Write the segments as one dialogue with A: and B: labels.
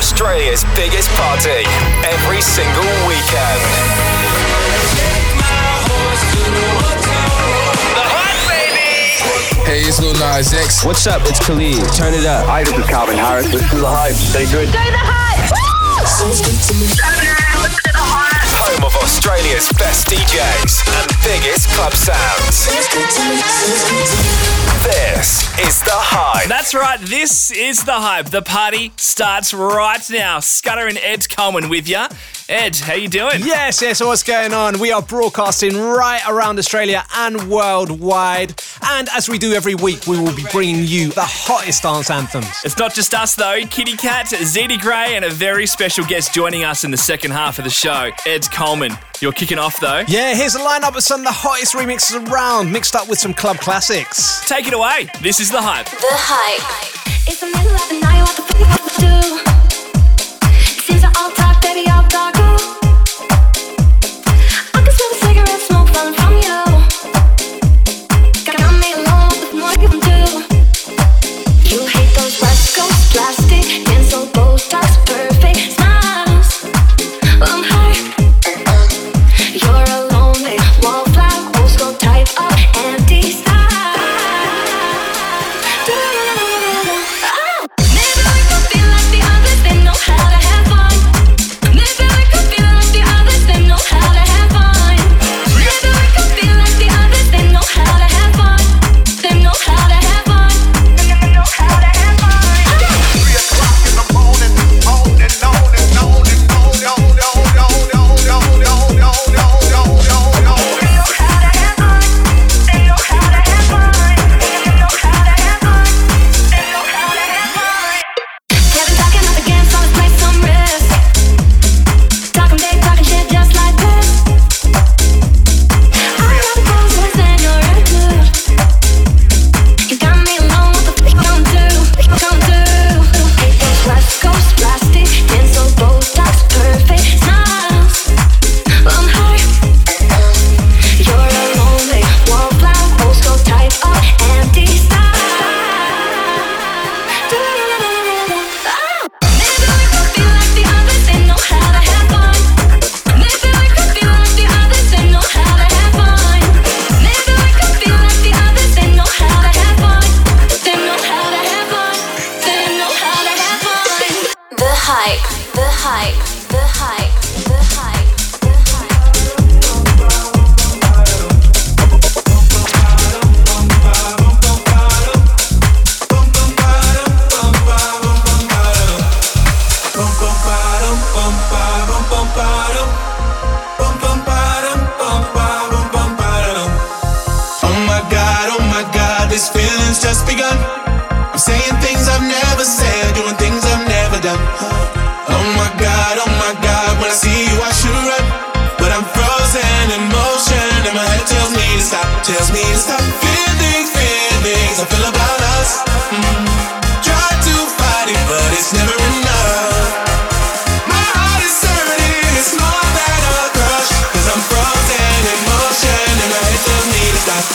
A: Australia's biggest party every single weekend.
B: Hey, it's Lil Nas X.
C: What's up? It's Khalid. Turn it up.
D: Hi, this is Calvin Harris. Let's do the hype. Stay good.
E: Go the hype
A: some of Australia's best DJs and biggest club sounds. This is The Hype.
F: That's right, this is The Hype. The party starts right now. Scudder and Ed Coleman with you. Ed, how you doing?
G: Yes, yes, what's going on? We are broadcasting right around Australia and worldwide. And as we do every week, we will be bringing you the hottest dance anthems.
F: It's not just us though. Kitty Cat, Zeddy Gray, and a very special guest joining us in the second half of the show, Ed Coleman. You're kicking off though.
G: Yeah, here's a lineup of some of the hottest remixes around, mixed up with some club classics.
F: Take it away. This is the hype.
E: The hype. It's the middle of the night. What the fuck do?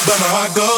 H: but my heart go.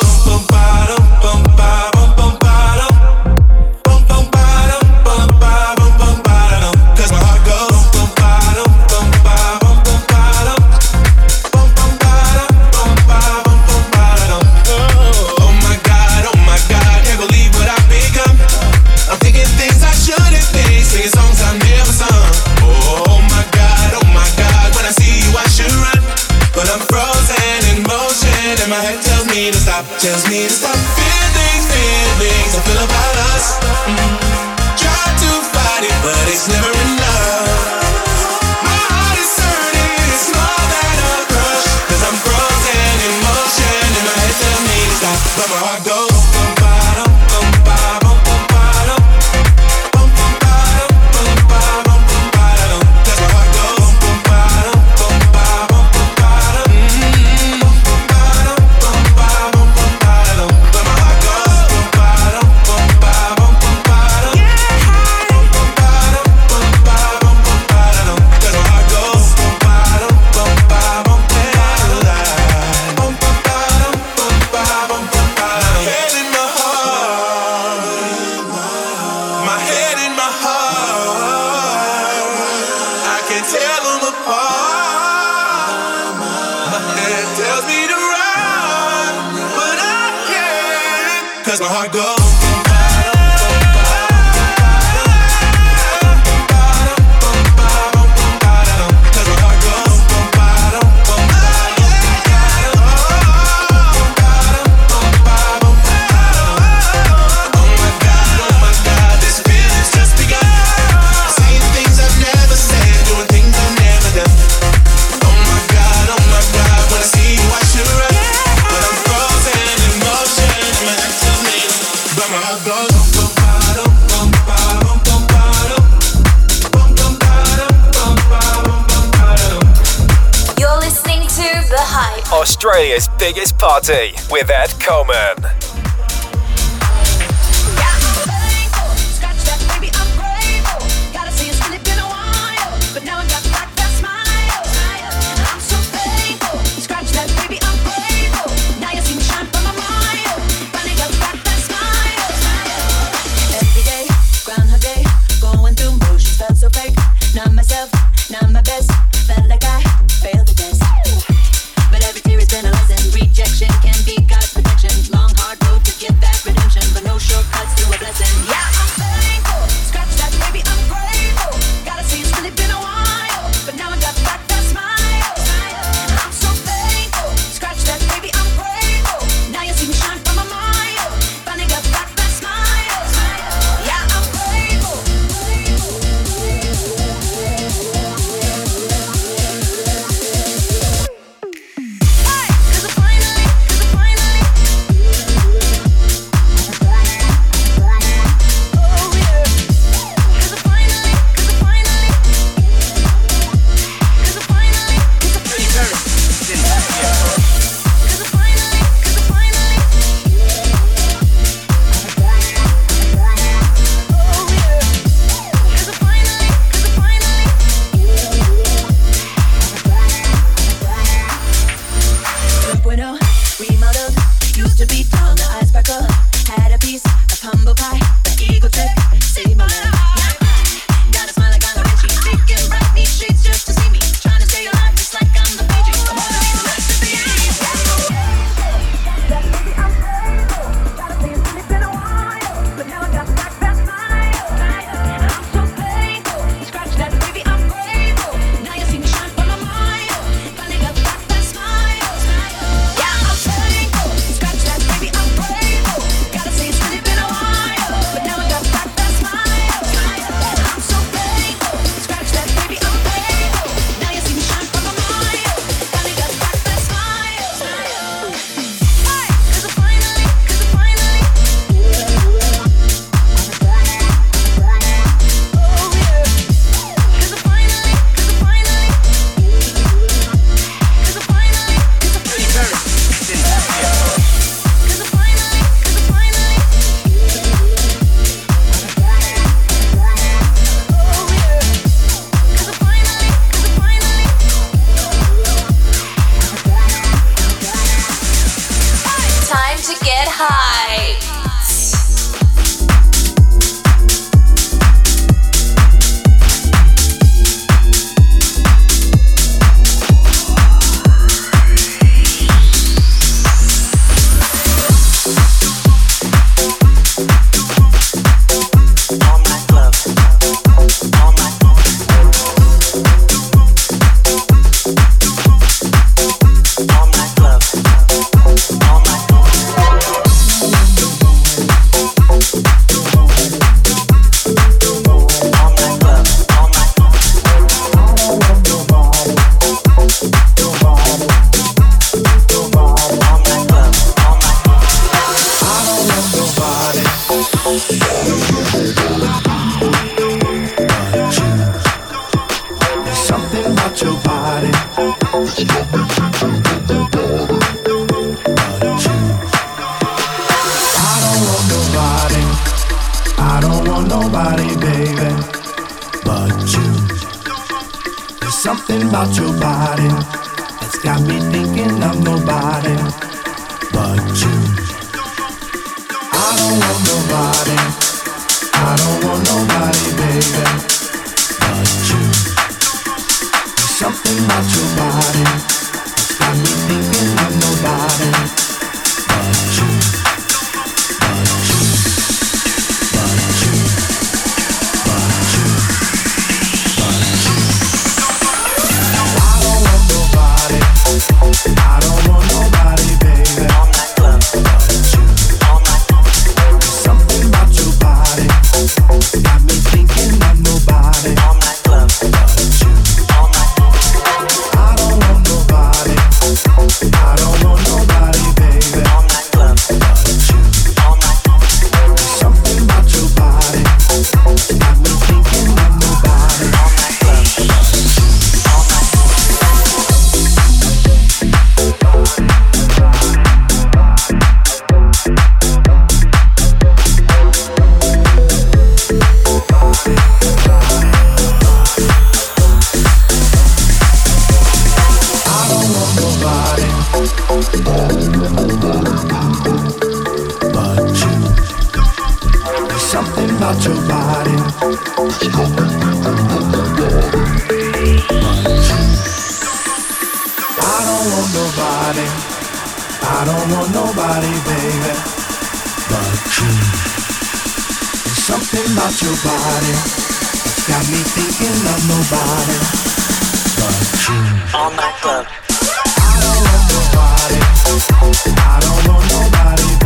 H: I
I: don't want nobody.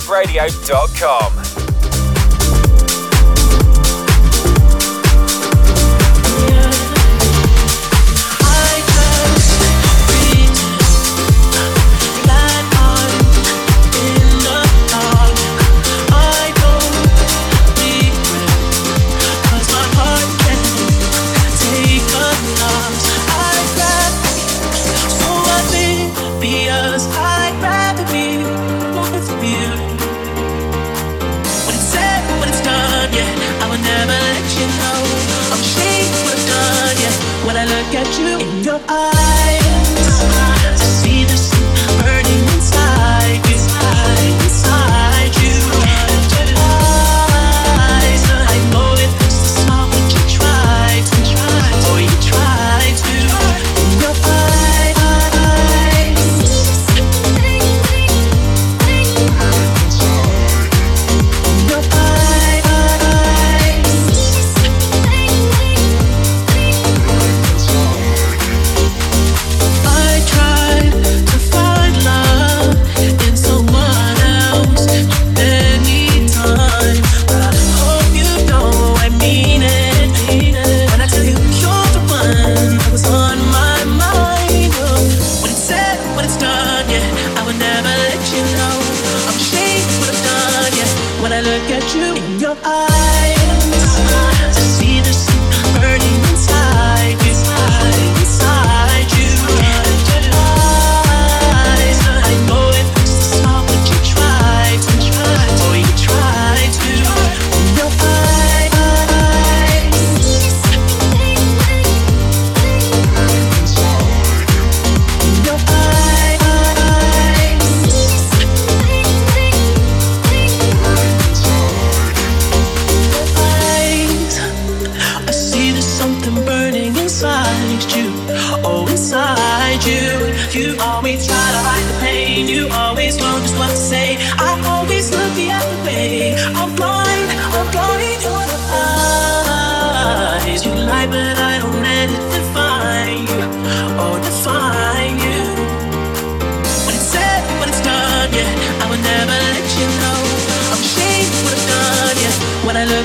J: viberadio.com.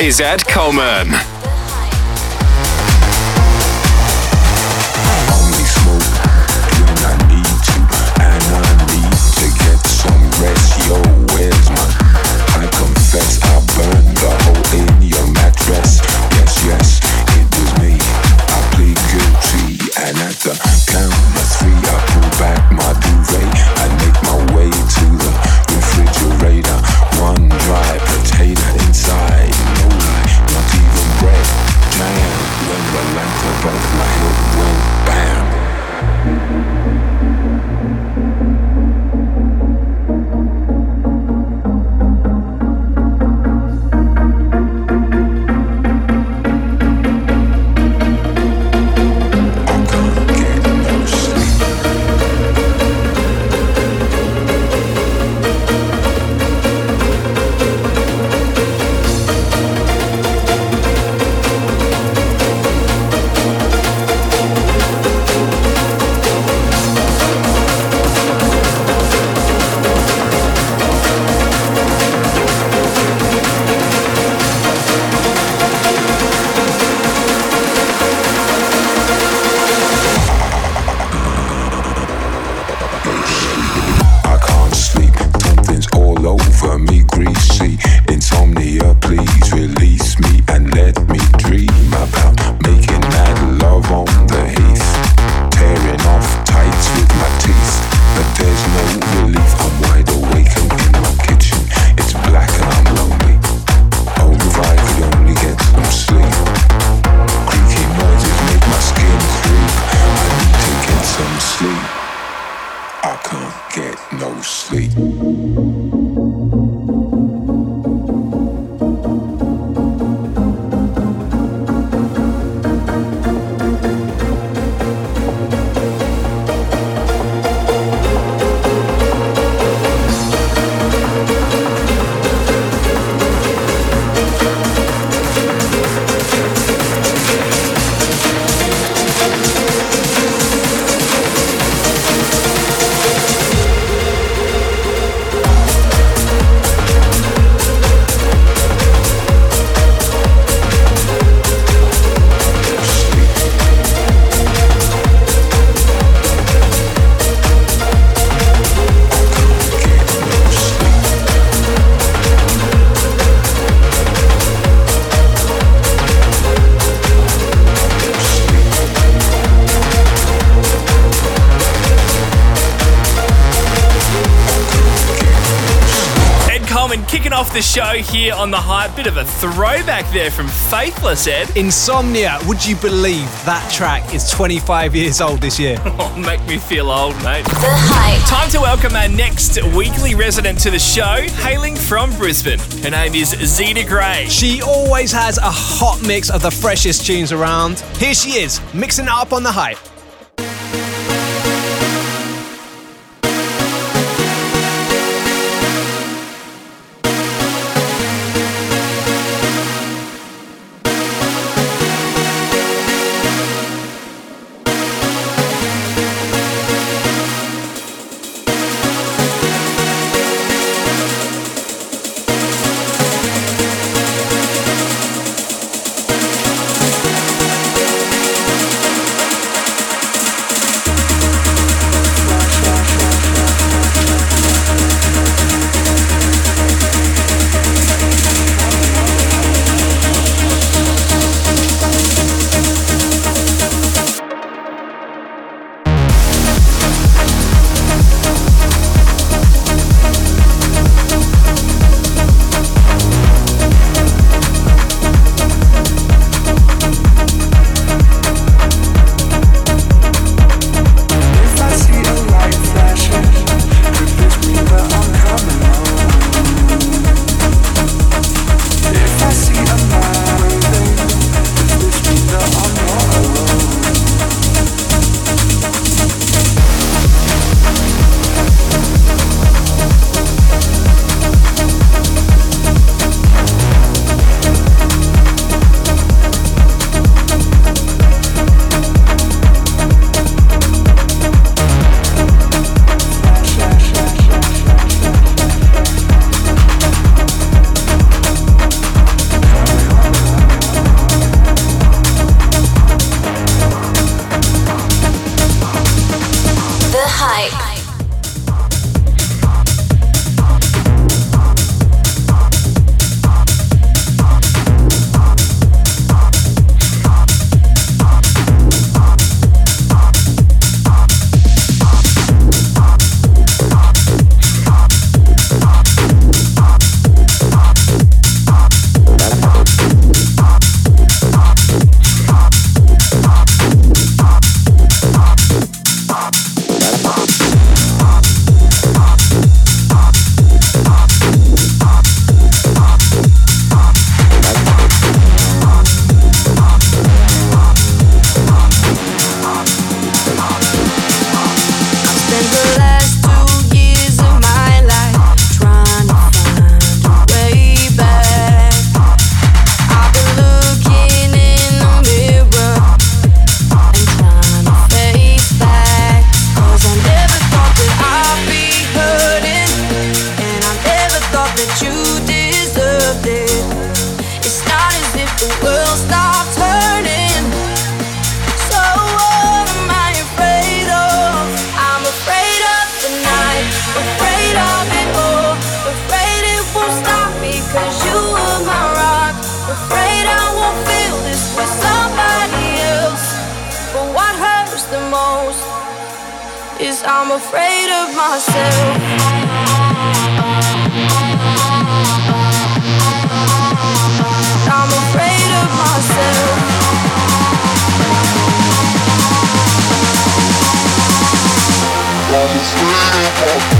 A: is Ed Coleman.
F: Coleman kicking off the show here on the hype. Bit of a throwback there from Faithless, Ed.
K: Insomnia, would you believe that track is 25 years old this year?
F: Oh, make me feel old, mate.
L: The Hype.
F: Time to welcome our next weekly resident to the show, hailing from Brisbane. Her name is Zeta Gray.
K: She always has a hot mix of the freshest tunes around. Here she is, mixing it up on the hype.
M: Is I'm afraid of myself. I'm afraid of myself.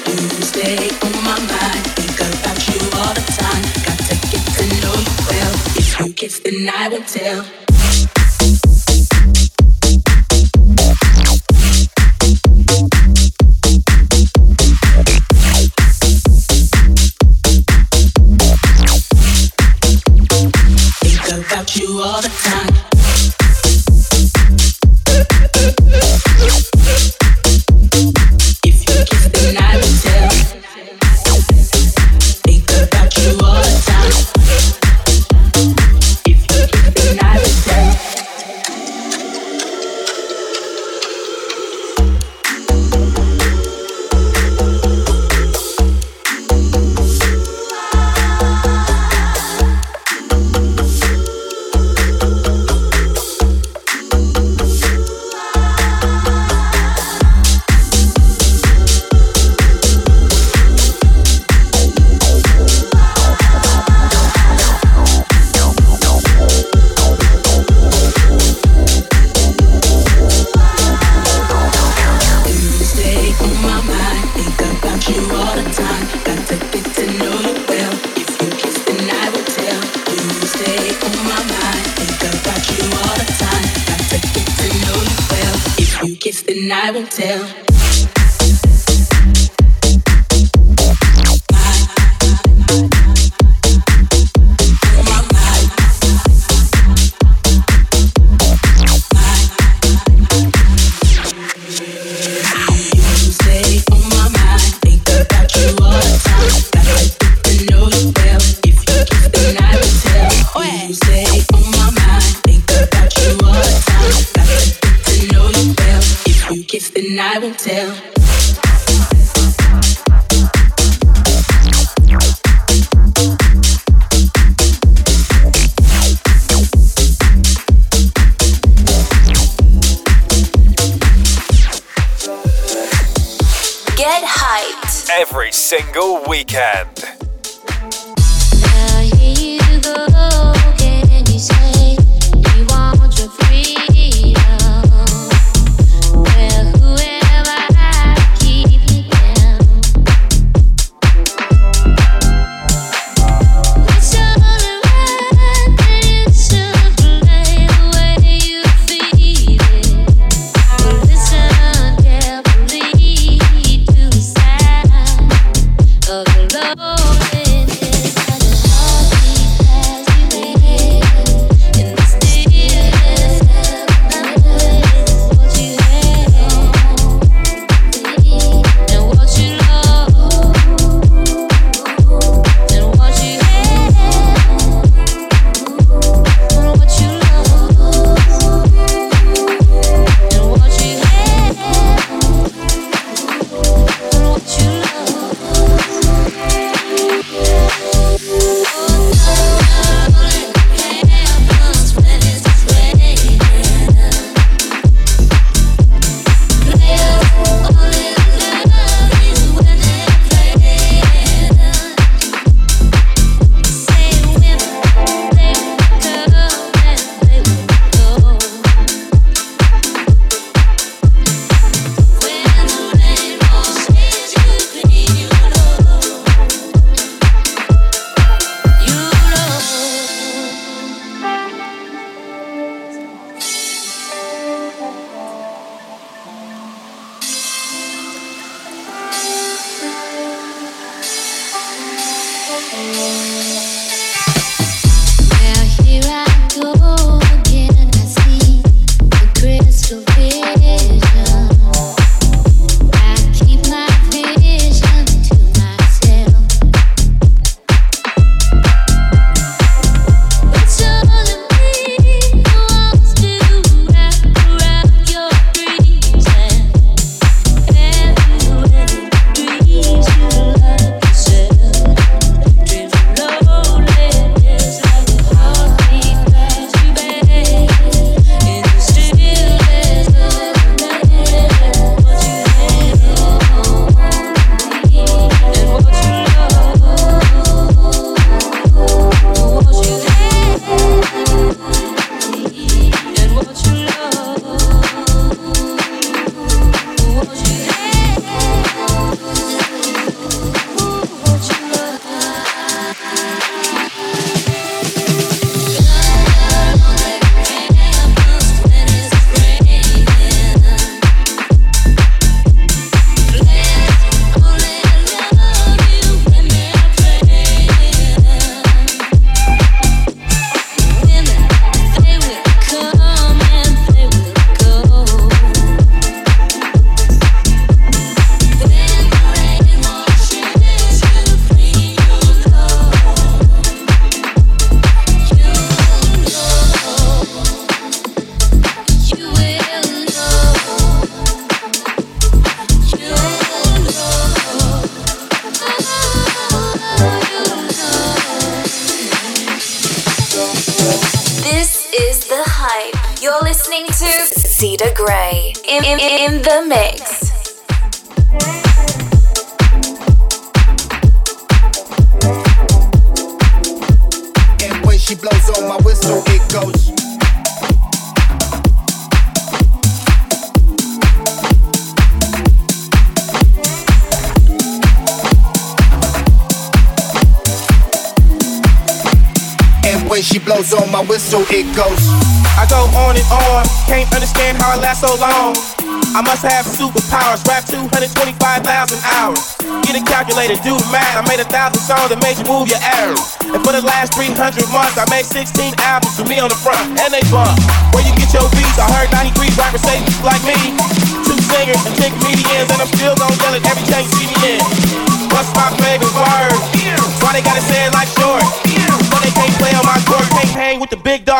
J: I will tell.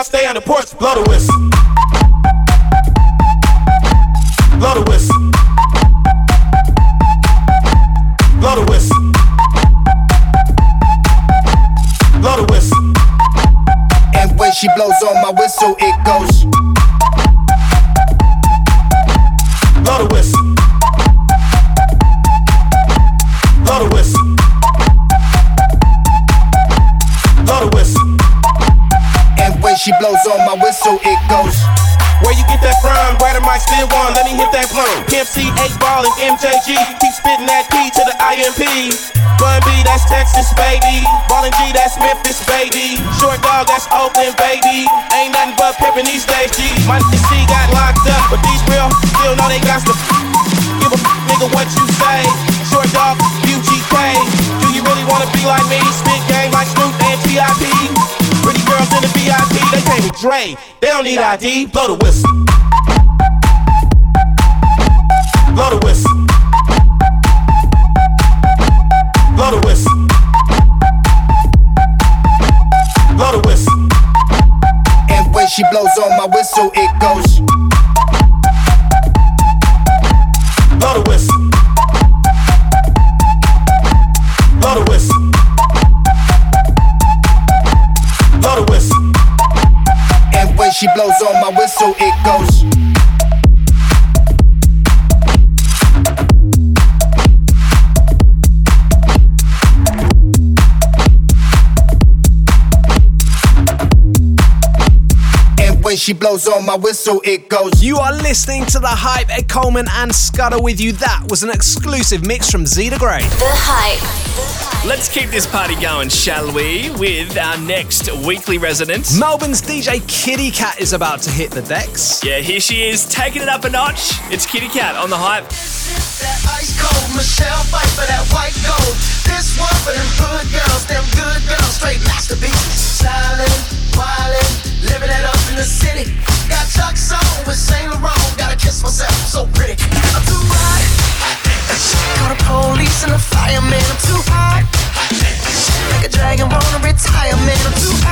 J: I stay on the
N: porch, blow the whistle. I D, blow the whistle.
O: she blows on my whistle, it goes.
N: You
G: are listening to The Hype, Ed Coleman and Scudder with you. That was an exclusive mix from Zeta Gray.
B: The Hype.
F: Let's keep this party going, shall we? With our next weekly resident.
G: Melbourne's DJ Kitty Cat is about to hit the decks.
F: Yeah, here she is, taking it up a notch. It's Kitty Cat on The Hype.
P: That ice cold, Michelle, fight for that white gold. This one for them girls, them good
Q: girls, straight city. Got Chuck's on with Saint Laurent. Gotta kiss myself, so pretty. I'm too hot. Call the police and the fireman. I'm too hot. Like a dragon, wanna retire,
K: man. I'm too hot.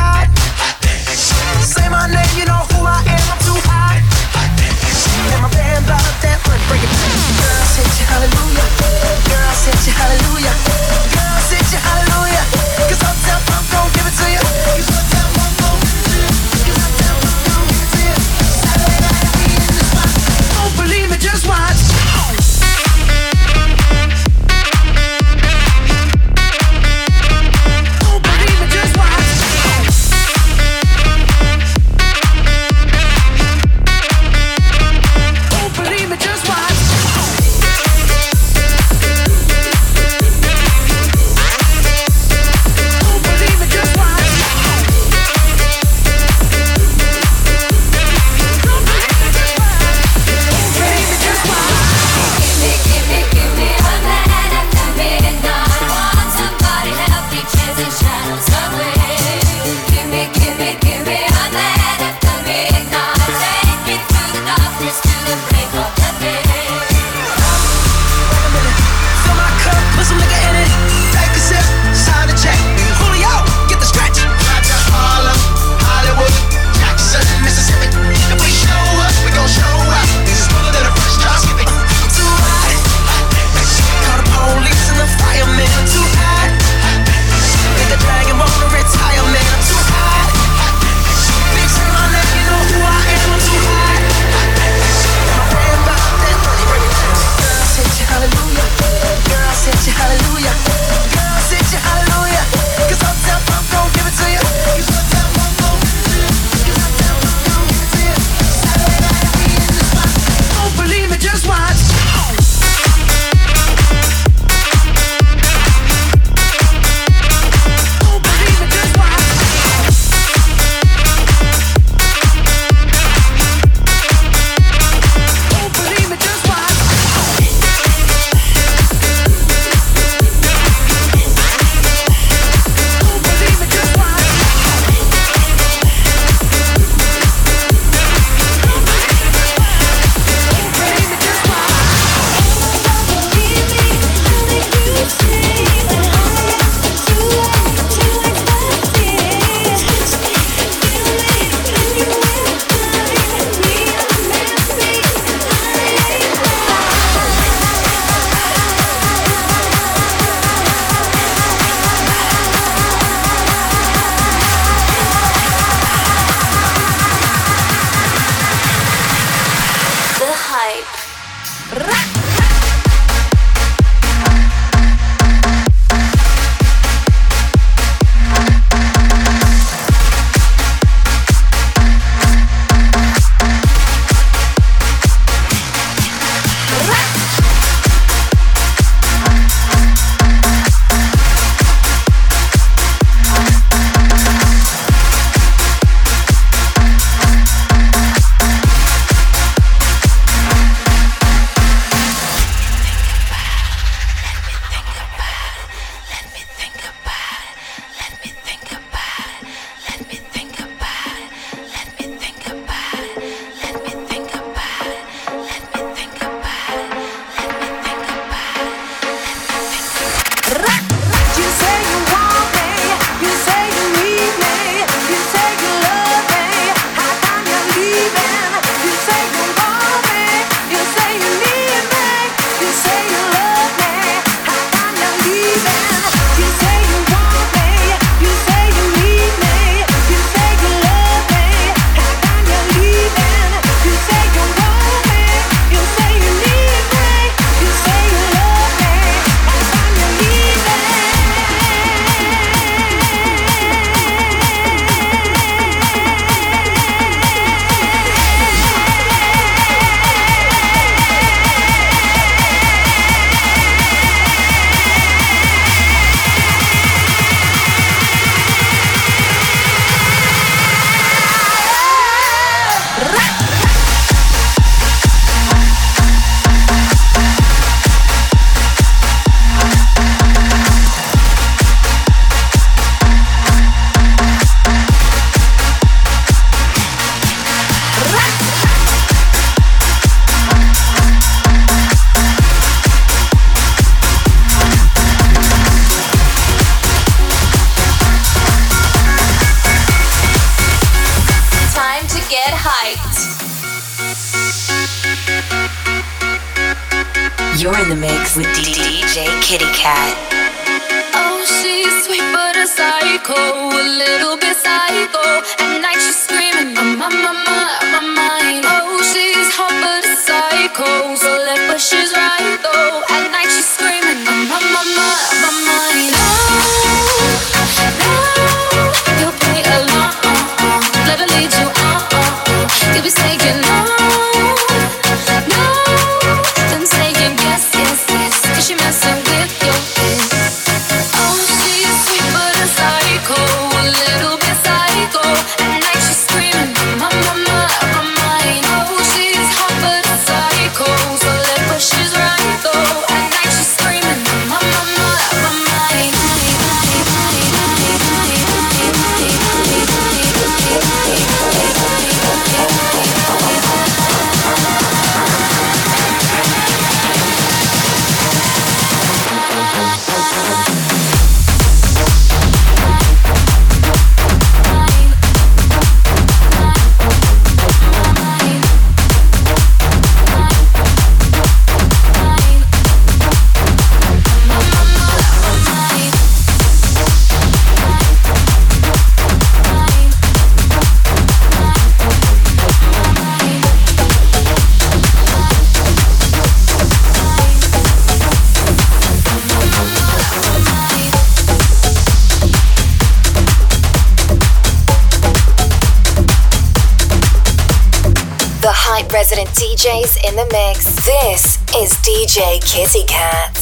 K: In the mix. This is DJ Kitty Cat.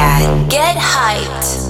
R: Cat. Get hyped.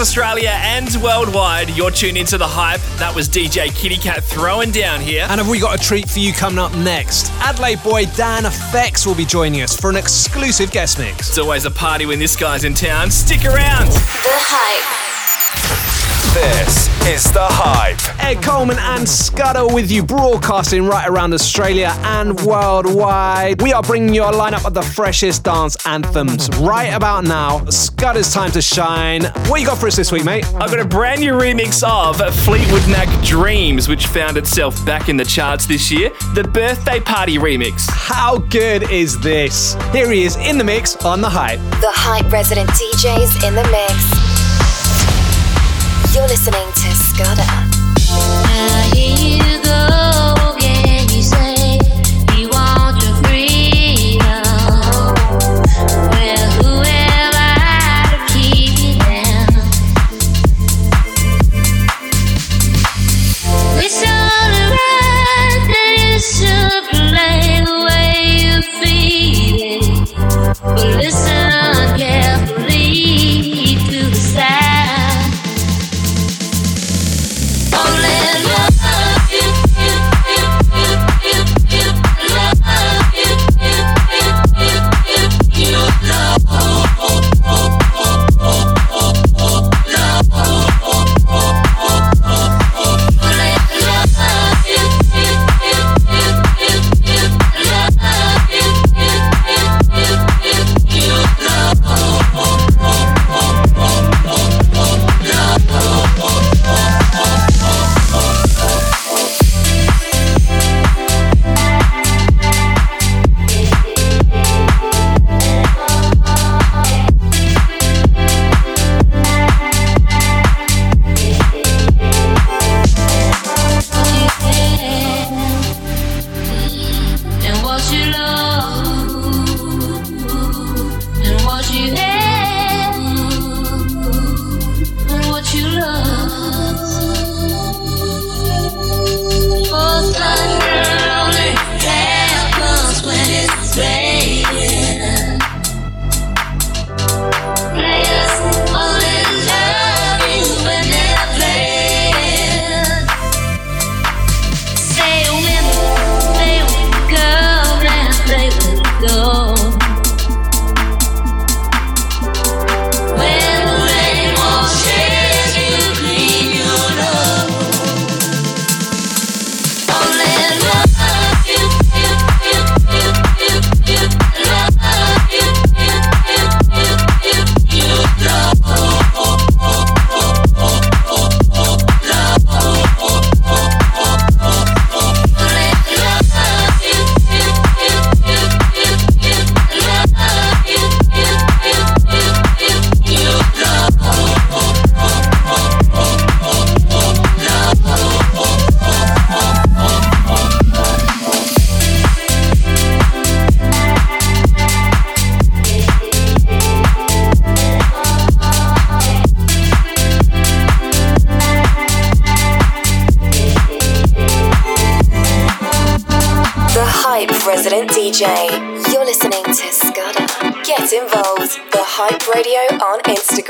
F: Across Australia and worldwide, you're tuned into the hype. That was DJ Kitty Cat throwing down here.
G: And have we got a treat for you coming up next? Adelaide boy Dan Effects will be joining us for an exclusive guest mix.
F: It's always a party when this guy's in town. Stick around.
B: The hype.
A: This is The Hype.
G: Ed Coleman and Scudder with you, broadcasting right around Australia and worldwide. We are bringing you a lineup of the freshest dance anthems. Right about now, Scudder's time to shine. What you got for us this week, mate?
F: I've got a brand new remix of Fleetwood Mac Dreams, which found itself back in the charts this year. The Birthday Party remix.
G: How good is this? Here he is in the mix on The Hype.
B: The hype resident DJs in the mix. You're listening to Scudder.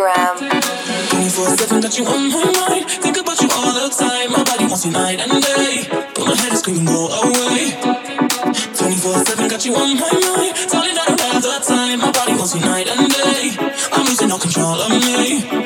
B: Instagram.
J: 24-7 got you on my mind. Think about you all the time. My body wants you night and day. But my head is screaming go away. 24-7 got you on my mind. Telling I don't have the time. My body wants you night and day. I'm losing all control of me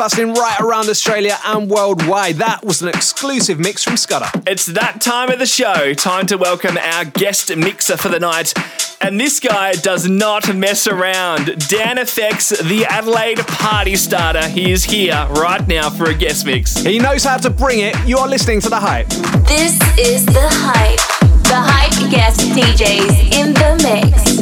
G: right around Australia and worldwide. That was an exclusive mix from Scudder.
K: It's that time of the show. Time to welcome our guest mixer for the night. And this guy does not mess around. DANFX, the Adelaide party starter. He is here right now for a guest mix.
G: He knows how to bring it. You are listening to The Hype.
J: This is The Hype. The Hype guest DJs in the mix.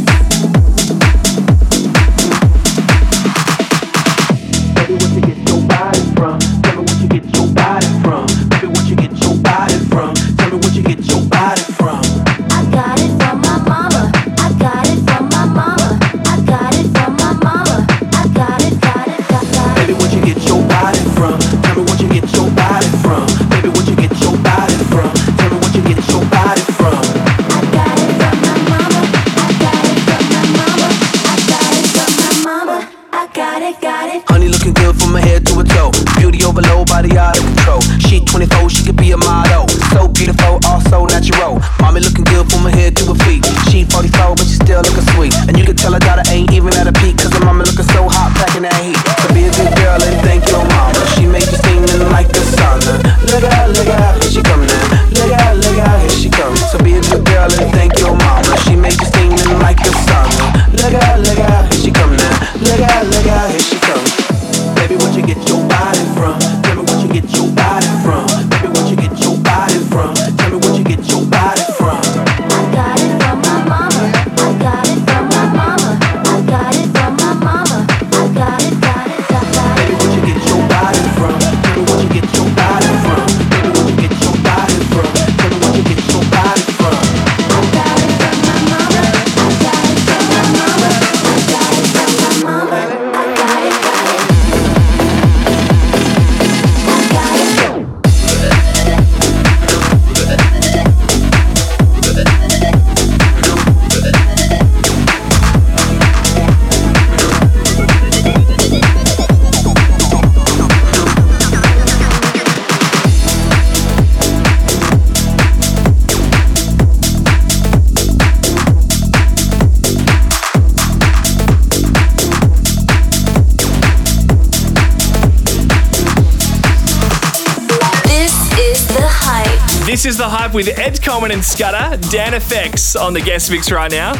K: with Ed Coleman and Scudder, DANFX on the guest mix right now.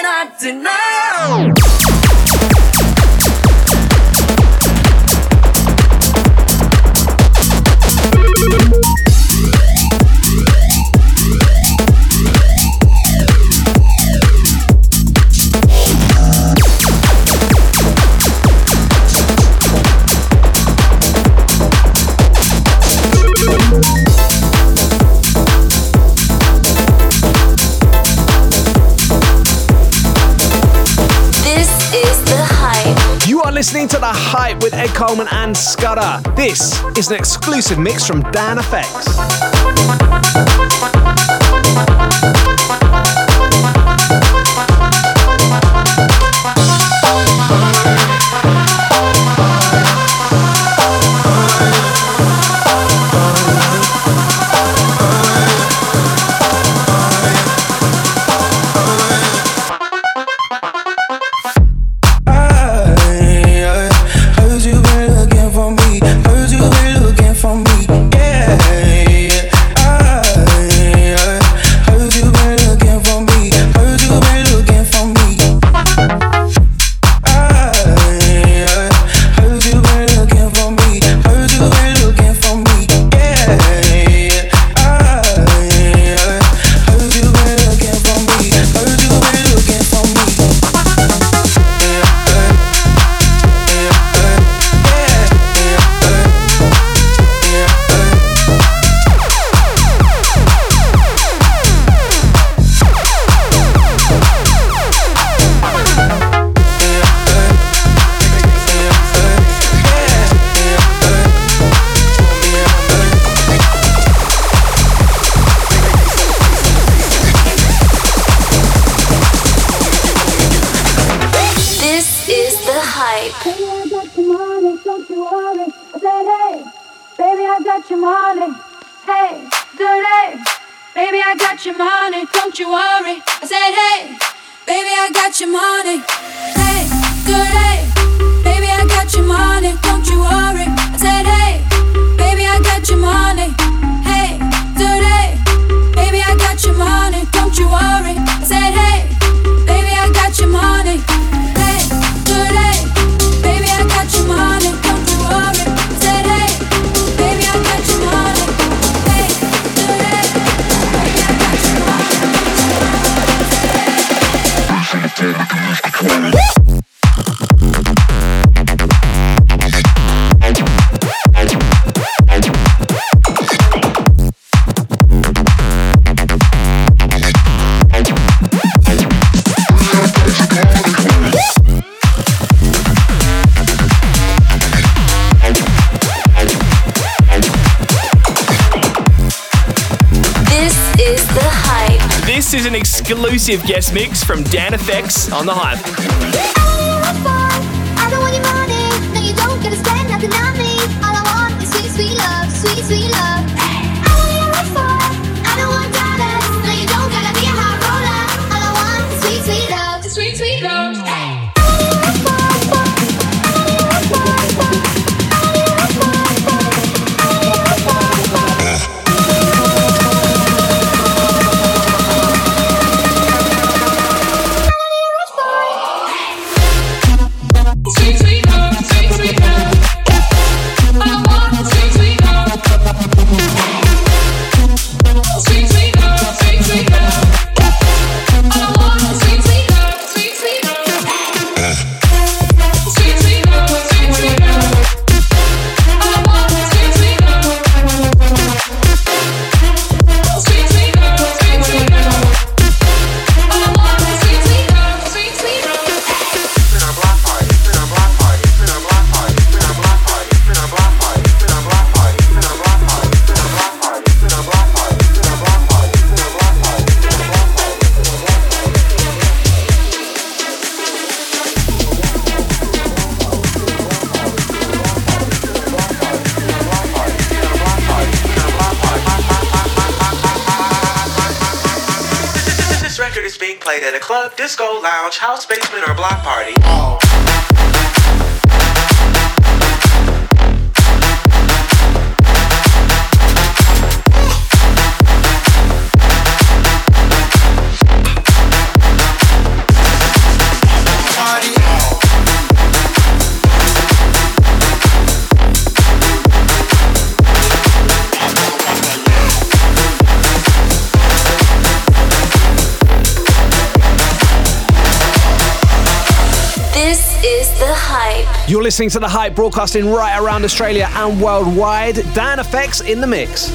G: cannot deny. Hype with Ed Coleman and Scudder. This is an exclusive mix from
K: DANFX. exclusive guest mix from DANFX on The Hype.
G: listening to The Hype, broadcasting right around Australia and worldwide. DANFX in the mix.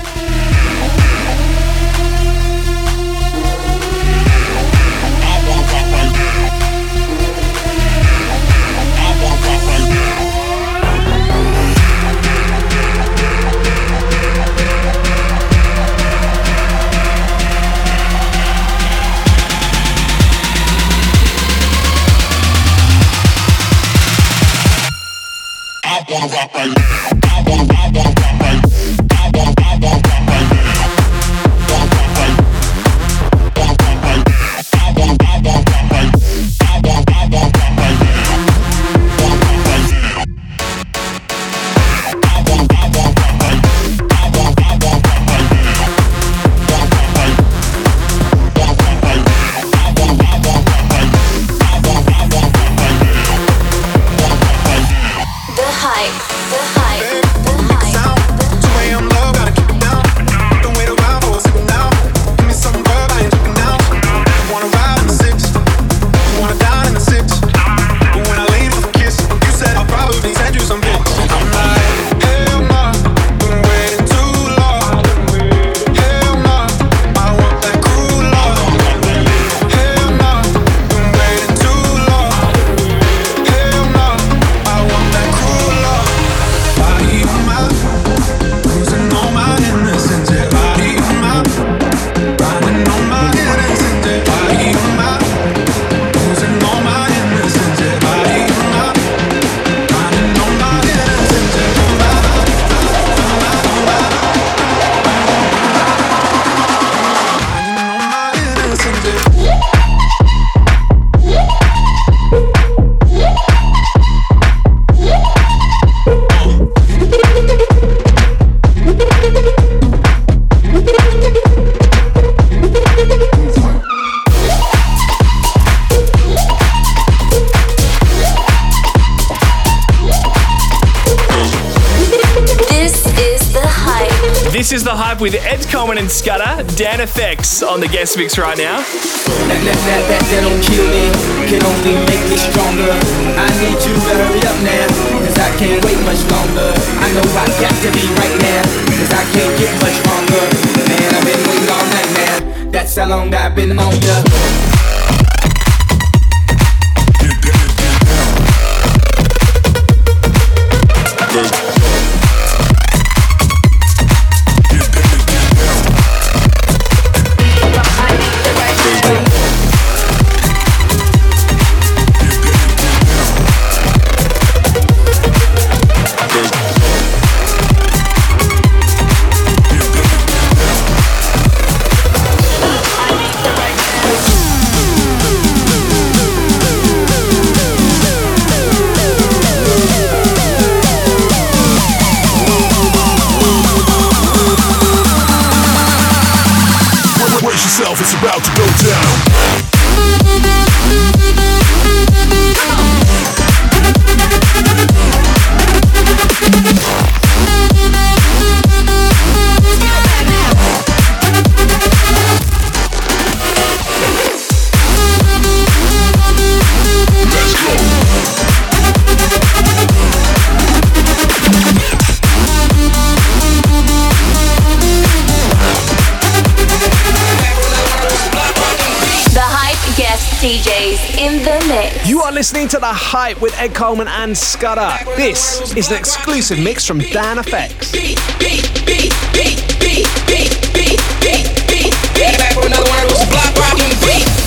F: and Scudder, DANFX on the guest mix right now.
S: That, that, that, that, that don't kill me, can only make me stronger. I need to hurry up now, cause I can't wait much longer. I know I got to be right now, cause I can't get much longer. Man, I've been waiting all night that's how long I've been on.
B: Hype
G: with Ed Coleman and Scudder. This is an exclusive mix from DANFX.
S: Back another one of those block beats.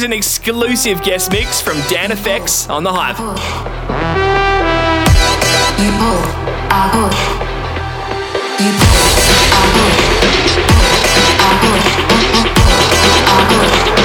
F: is an exclusive guest mix from DANFX on The Hype.
T: You. You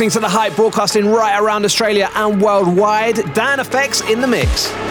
K: listening to The Hype broadcasting right around Australia and worldwide. DANFX in the mix.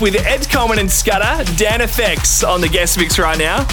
U: With
V: Ed Coleman and Scudder, DANFX on the guest mix right now.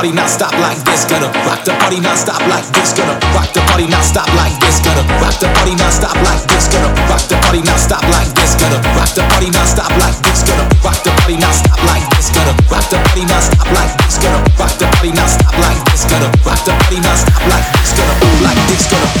W: Party not stop like this, gonna rock the party not stop like this, gonna rock the party not stop like this, gonna rock the party not stop like this, gonna rock the party not stop like this, gonna rock the party not stop like this, gonna rock the party not stop like this, gonna rock the party not stop like this, gonna rock the party not stop like this, gonna rock the party not stop like this, gonna nonstop like this, gonna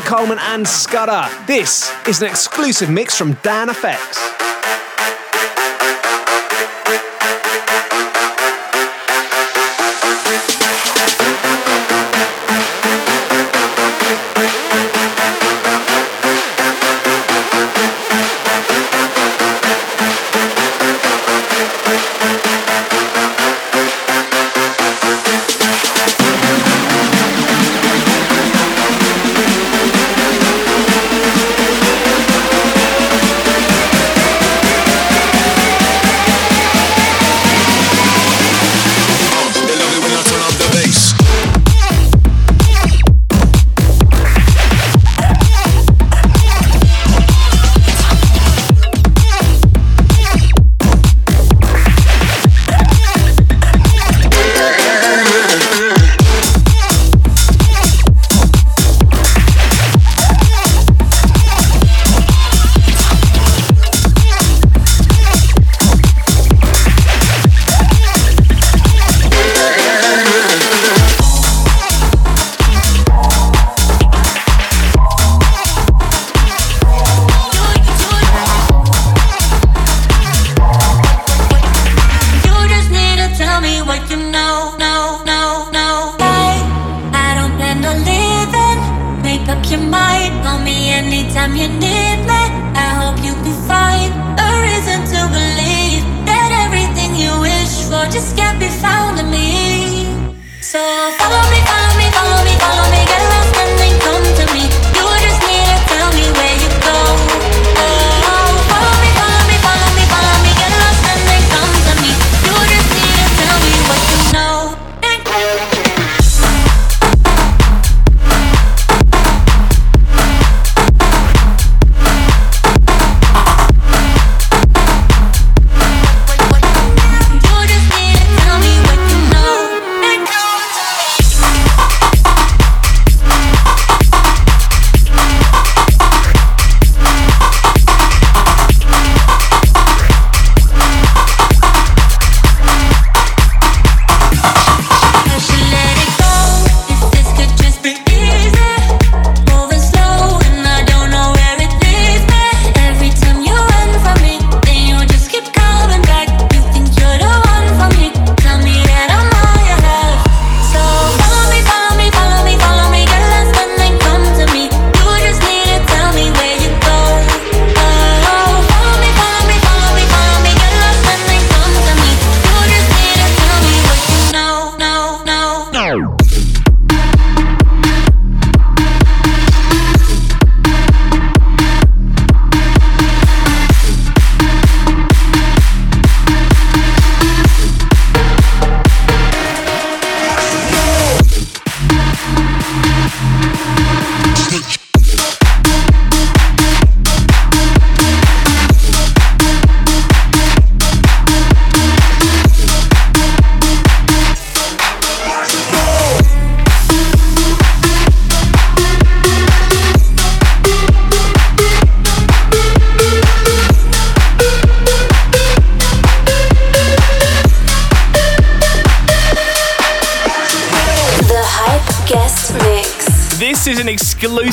G: Coleman and Scudder. This is an exclusive mix from
B: DANFX.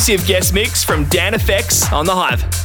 B: exclusive guest mix from DANFX on The Hype.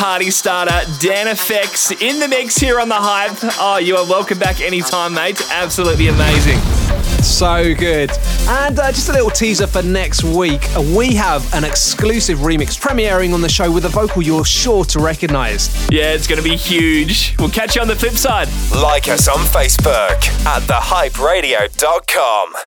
B: party starter, DANFX, in the mix here on The Hype. Oh, you are welcome back anytime, mate. Absolutely amazing.
G: So good. And uh, just a little teaser for next week. We have an exclusive remix premiering on the show with a vocal you're sure to recognize.
B: Yeah, it's going to be huge. We'll catch you on the flip side.
X: Like us on Facebook at thehyperadio.com.